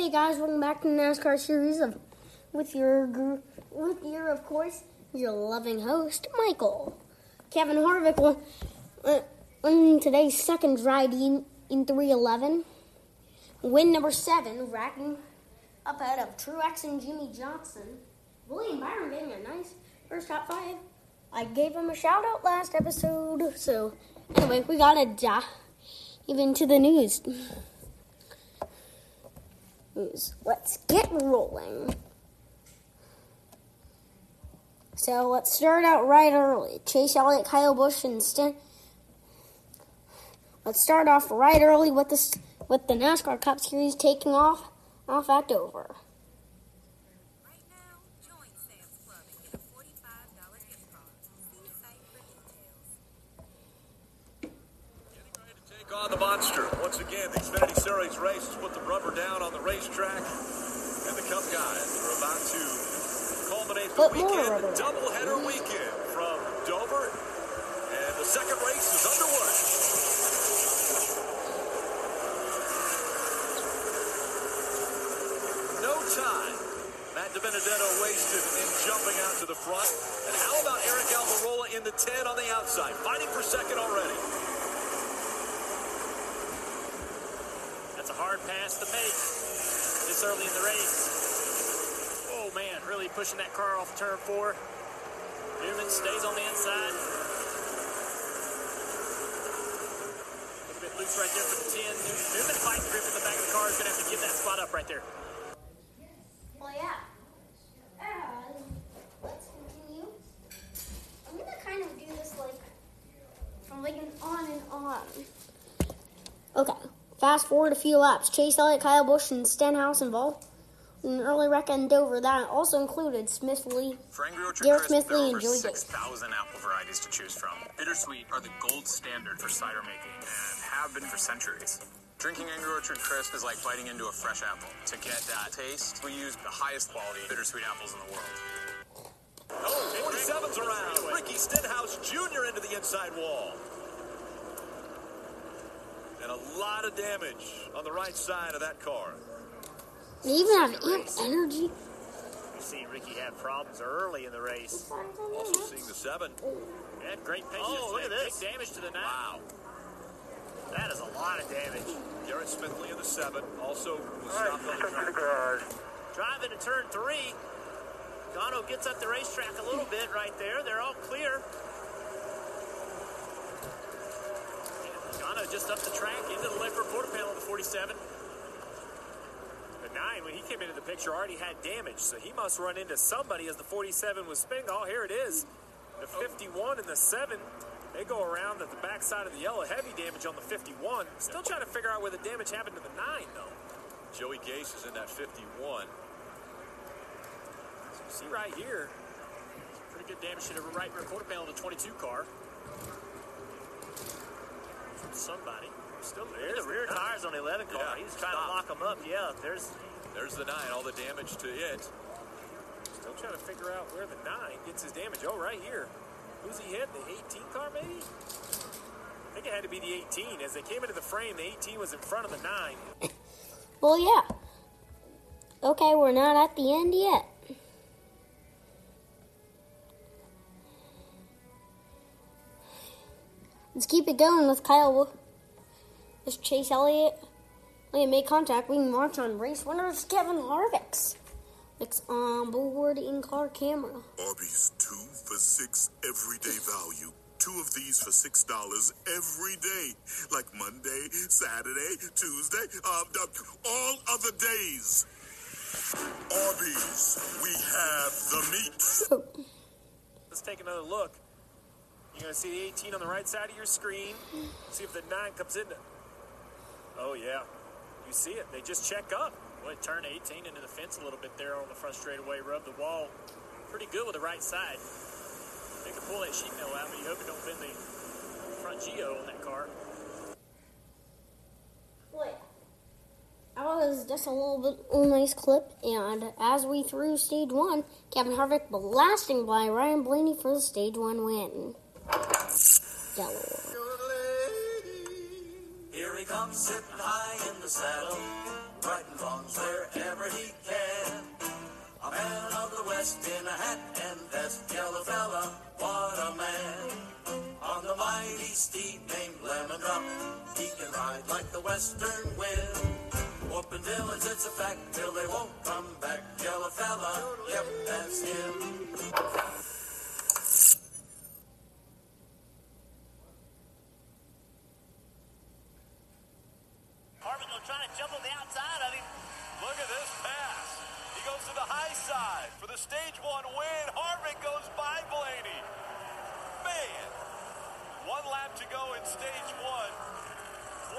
Hey guys, welcome back to the NASCAR series of with your with your of course your loving host Michael. Kevin Harvick will uh, in today's second ride in, in 311. Win number seven, racking up ahead of Truex and Jimmie Johnson. William Byron getting a nice first top five. I gave him a shout out last episode. So anyway, we gotta dive into the news news. Let's get rolling. So let's start out right early. Chase Elliott, Kyle Busch, and Sten. Let's start off right early with the with the NASCAR Cup Series taking off off at Dover. Right now, join Sam's Club and get a $45 gift card. See site for details. Getting ready to take on the monster. Once again, the Xfinity Series race has put the rubber down on the racetrack. And the Cup guys are about to culminate the weekend, the doubleheader weekend from Dover. And the second race is underway. No time. Matt DiBenedetto wasted in jumping out to the front. And how about Aric Almirola in the 10 on the outside, fighting for second already? That's a hard pass to make this early in the race. Oh man, really pushing that car off turn four. Newman stays on the inside. A little bit loose right there for the 10. New- Newman fighting grip in the back of the car is going to have to give that spot up right there. Well, yeah. Uh, let's continue. I'm gonna kind of do this like from like an on and on. Okay. Fast forward a few laps. Chase Elliott, Kyle Busch, and Stenhouse involved in an early wreck in Dover. That also included Smithley, Angry Orchard Garrett Crisp, there Smithley and over Joey 6,000 apple varieties to choose from. Bittersweet are the gold standard for cider making and have been for centuries. Drinking Angry Orchard Crisp is like biting into a fresh apple. To get that taste, we use the highest quality bittersweet apples in the world. Oh, 47's around. Ricky Stenhouse Jr. into the inside wall. And a lot of damage on the right side of that car. They even have amp energy. You see Ricky had problems early in the race. Also seeing the seven. Had great patience. Oh, look at Big damage to the nine. Wow. That is a lot of damage. Garrett Smithley in the seven. Also was All right, stopped on the track. Driving to turn three. Gano gets up the racetrack a little bit right there. They're all clear. And Gano just up the track into the left rear quarter panel of the 47. The nine, when he came into the picture, already had damage, so he must run into somebody as the 47 was spinning. Oh, here it is. The 51 and the 7, they go around at the backside of the yellow. Heavy damage on the 51. Still trying to figure out where the damage happened to the 9, though. Joey Gase is in that 51. See right here, pretty good damage to the right rear quarter panel of the 22 car. From somebody. Still there. The rear tires on the 11 car. Yeah, He's trying stop. to lock them up. Yeah, there's There's the nine. All the damage to it. still trying to figure out where the 9 gets his damage. Oh, right here. Who's he hit? The 18 car, maybe? I think it had to be the 18. As they came into the frame, the 18 was in front of the 9. Well, yeah. Okay, we're not at the end yet. Let's keep it going with Kyle. This Chase Elliott. They made contact. We can march on race winners Kevin Harvick's. It's on board in car camera. Arby's two for six everyday value. Two of these for six dollars every day, like Monday, Saturday, Tuesday, um, uh, all other days. Arby's, we have the meat. Let's take another look. You're going to see the 18 on the right side of your screen. See if the 9 comes in. Oh, yeah. You see it. They just check up. Boy, turn 18 into the fence a little bit there on the front straightaway. Rub the wall pretty good with the right side. They can pull that sheet metal out, but you hope it don't bend the front geo on that car. Wait. That was just a little bit a nice clip, and as we threw stage one, Kevin Harvick blasting by Ryan Blaney for the stage one win. Delaware. Here he comes sitting high in the saddle. and wrongs wherever he can. A man of the West in a hat and vest, yellow fella, what a man. On the mighty steed named Lemon Drop, he can ride like the western wind. Whooping villains, it's a fact, till they won't come back. Yellow fella, yep, that's him. Harvick trying to jump on the outside of him. Look at this pass. He goes to the high side for the stage one win. Harvick goes by Blaney. Man, one lap to go in stage one.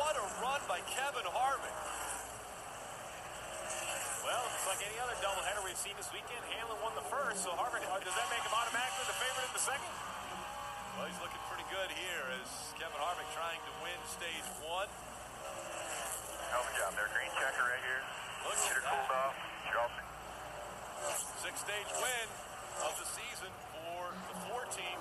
What a run by Kevin Harvick. Well, it's like any other doubleheader we've seen this weekend. Hamlin won the first, so Harvick, uh, does that make him automatically the favorite in the second? Well, he's looking pretty good here as Kevin Harvick trying to win stage one. Hell of a job there. Green checker right here. Look Get at her cooled that. off. Drop it. Six stage win of the season for the four team.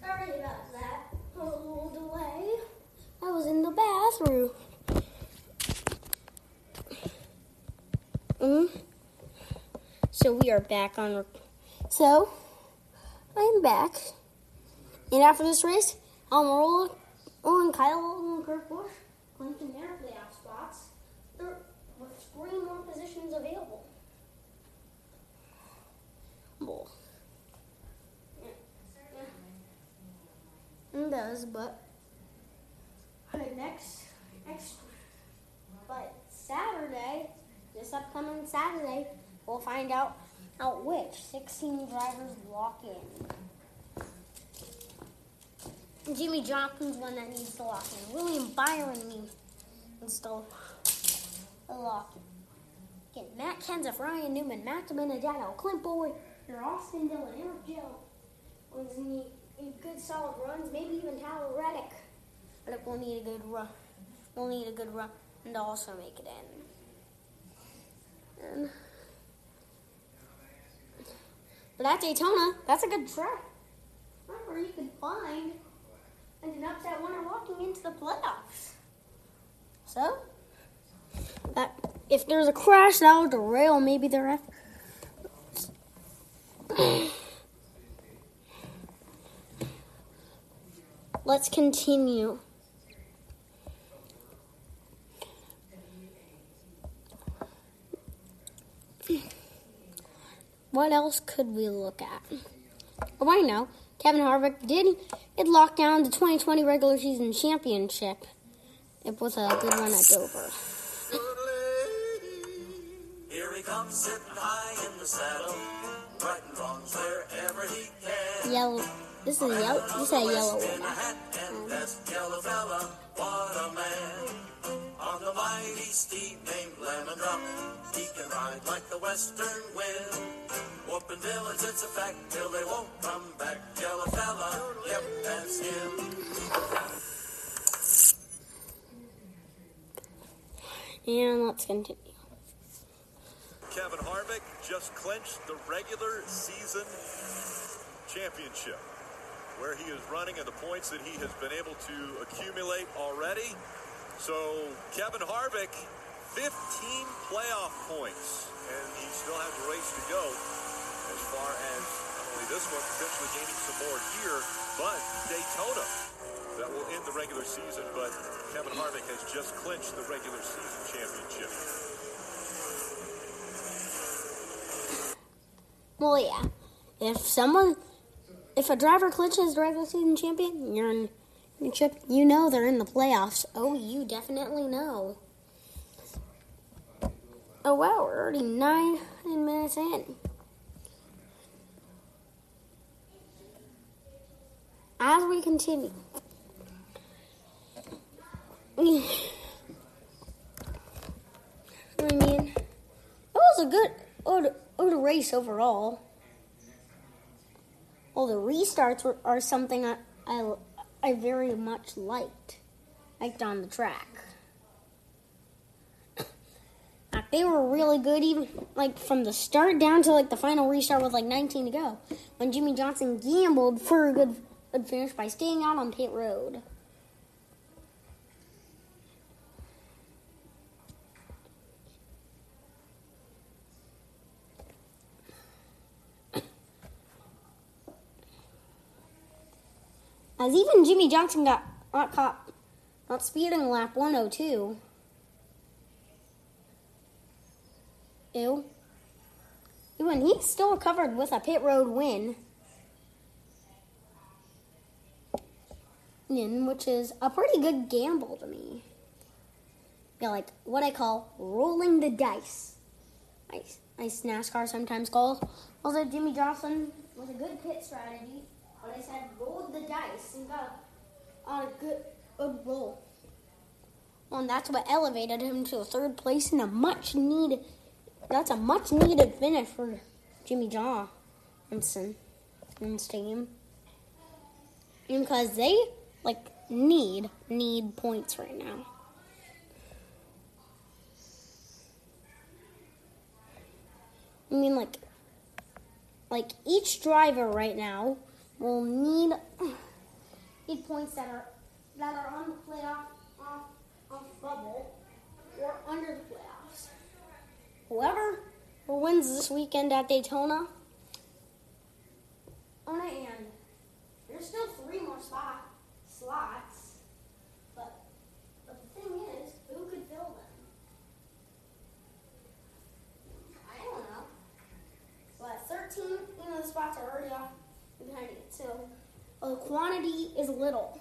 Sorry about that. A little delay. I was in the bathroom. Mm. So we are back on. So I'm back, and after this race, Almirola, Owen Kyle, and Kurt Busch clinching their playoff spots. There with three more positions available. Well, it does, but okay, next next but Saturday, this upcoming Saturday, we'll find out out which 16 drivers lock in. Jimmie Johnson's one that needs to lock in. William Byron needs to lock in. Again, Matt Kenseth, Ryan Newman, Matt Benedetto, Clint Boyd, your Austin Dillon, Eric Joe. One's need need good solid runs, maybe even Tyler Reddick. Reddick will need a good run. We'll need a good run and also make it in. And, but at Daytona, that's a good track. Where you could find an upset winner walking into the playoffs. So, that if there's a crash, that will derail maybe their efforts. Let's continue. What else could we look at? Oh, I know. Kevin Harvick did it lock down the 2020 regular season championship. It was a good run at Dover. Here he comes sitting high in the saddle, wrongs wherever he can. Yellow. This is a yellow. This is a yellow one. hat and vest, yellow fella, what a man. On the mighty steed named Lemon Drop, he can ride like the western wind. Whooping villains, it's a fact, till they won't come back. Yellow fella, yep, that's him. And let's continue. Kevin Harvick just clinched the regular season championship, where he is running and the points that he has been able to accumulate already. So, Kevin Harvick, 15 playoff points, and he still has a race to go as far as not only this one, potentially gaining some more here, but Daytona. That will end the regular season, but Kevin Harvick has just clinched the regular season championship. Well, yeah. If someone, if a driver clinches the regular season champion, you're in championship. You know they're in the playoffs. Oh, you definitely know. Oh wow, we're already nine minutes in. As we continue, I mean, it was a good good, good race overall. Well, the restarts were, are something I, I, I very much liked. liked on the track. They were really good, even like from the start down to like the final restart with like 19 to go. When Jimmie Johnson gambled for a good, good finish by staying out on pit road. As even Jimmie Johnson got, got caught not speeding lap 102. Ew. Even he still recovered with a pit road win. In, which is a pretty good gamble to me. Yeah, like what I call rolling the dice. Nice, nice NASCAR sometimes calls. Also, Jimmie Johnson was a good pit strategy. But I said rolled the dice and got a good, good roll. Well, and that's what elevated him to a third place in a much needed. That's a much needed finish for Jimmie Johnson and team. Because they like need need points right now. I mean, like, like each driver right now will need need points that are that are on the playoff off, off bubble or under. Whoever wins this weekend at Daytona, on it and there's still three more spot slots, but but the thing is, who could fill them? I don't know. But 13 you know, the spots are already off behind it, so uh, the quantity is little.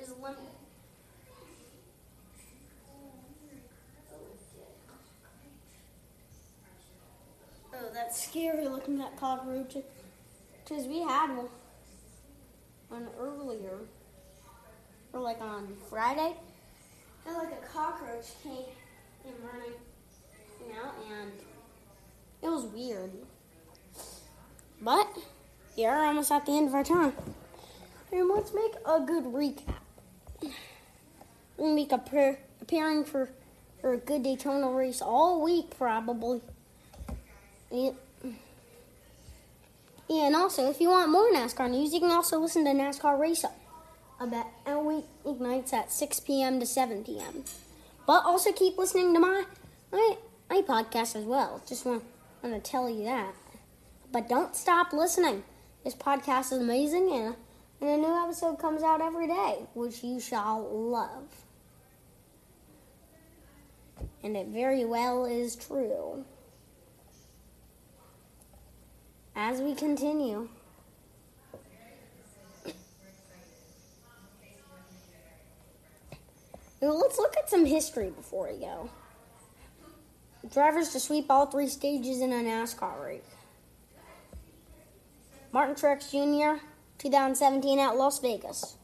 Is limited. Oh, that's scary looking at cockroaches Because we had one, earlier, or like on Friday, had like a cockroach came, came running, you know, and it was weird. But yeah, we're almost at the end of our time. And let's make a good recap. We'll make a prayer, preparing for, for a good Daytona race all week, probably. Yeah, and also, if you want more NASCAR news, you can also listen to NASCAR Race Hub about every ignites at 6 p.m. to 7 p.m. But also keep listening to my my, my podcast as well. Just want, want to tell you that. But don't stop listening. This podcast is amazing, and, and a new episode comes out every day, which you shall love. And it very well is true. As we continue, let's look at some history before we go. Drivers to sweep all three stages in a NASCAR race. Martin Truex Jr., 2017 at Las Vegas.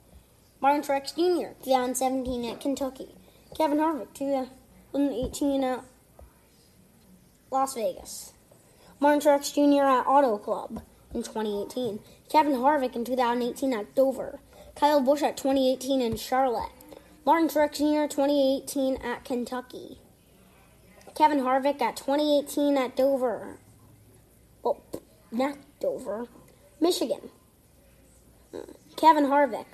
Martin Truex Jr., 2017 at Kentucky. Kevin Harvick, 2018 at Las Vegas. Martin Truex Jr. at Auto Club in 2018. Kevin Harvick in 2018 at Dover. Kyle Busch at 2018 in Charlotte. Martin Truex Jr. 2018 at Kentucky. Kevin Harvick at 2018 at Dover. Well, not Dover. Michigan. Kevin Harvick.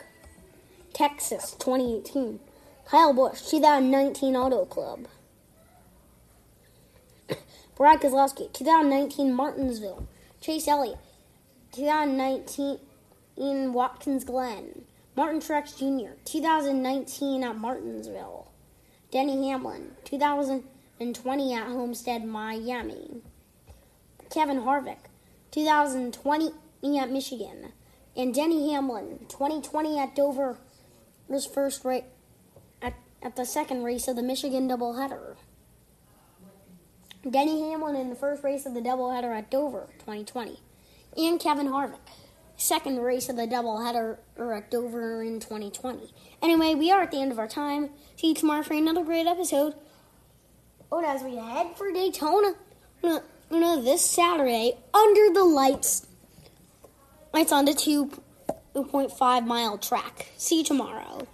Texas 2018. Kyle Busch 2019 Auto Club. Brad Keselowski 2019 Martinsville. Chase Elliott 2019 in Watkins Glen. Martin Truex Jr., 2019 at Martinsville. Denny Hamlin, 2020 at Homestead, Miami. Kevin Harvick, 2020 at Michigan. And Denny Hamlin, 2020 at Dover, his first race at, at the second race of the Michigan doubleheader. Denny Hamlin in the first race of the doubleheader at Dover, 2020. And Kevin Harvick second race of the doubleheader at Dover in 2020. Anyway, we are at the end of our time. See you tomorrow for another great episode. Oh, as we head for Daytona, uh, know, this Saturday, under the lights, lights on the 2.5 mile track. See you tomorrow.